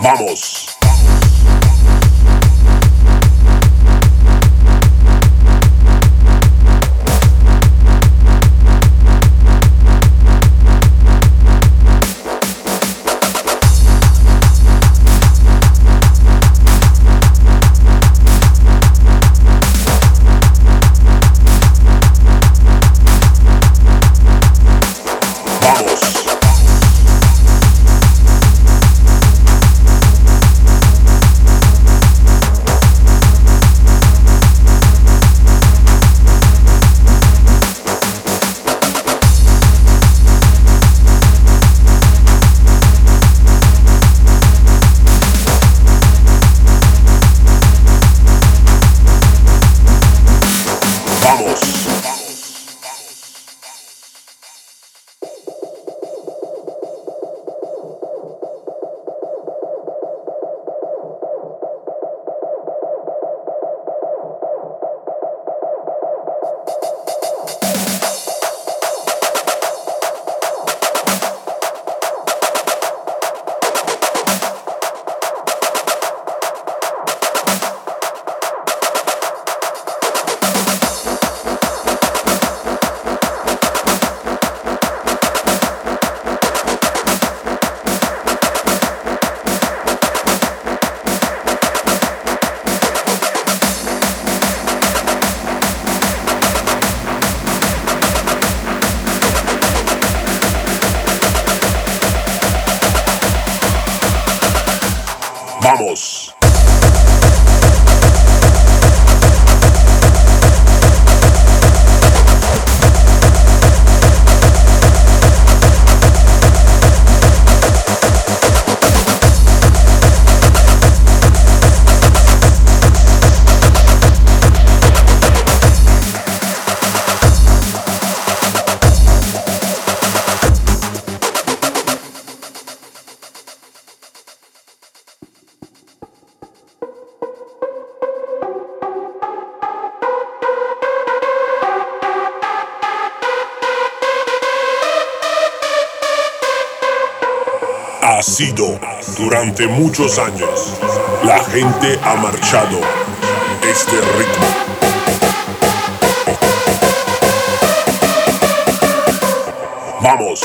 Vamos. Vamos. Ha sido durante muchos años. La gente ha marchado este ritmo. Vamos.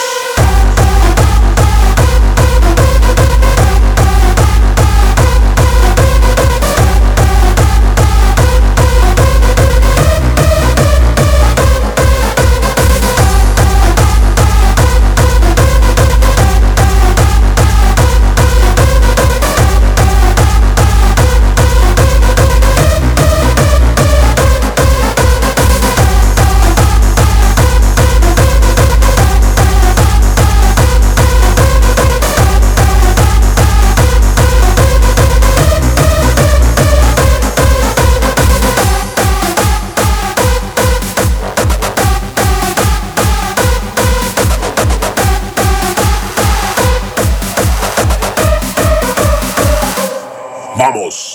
Vamos.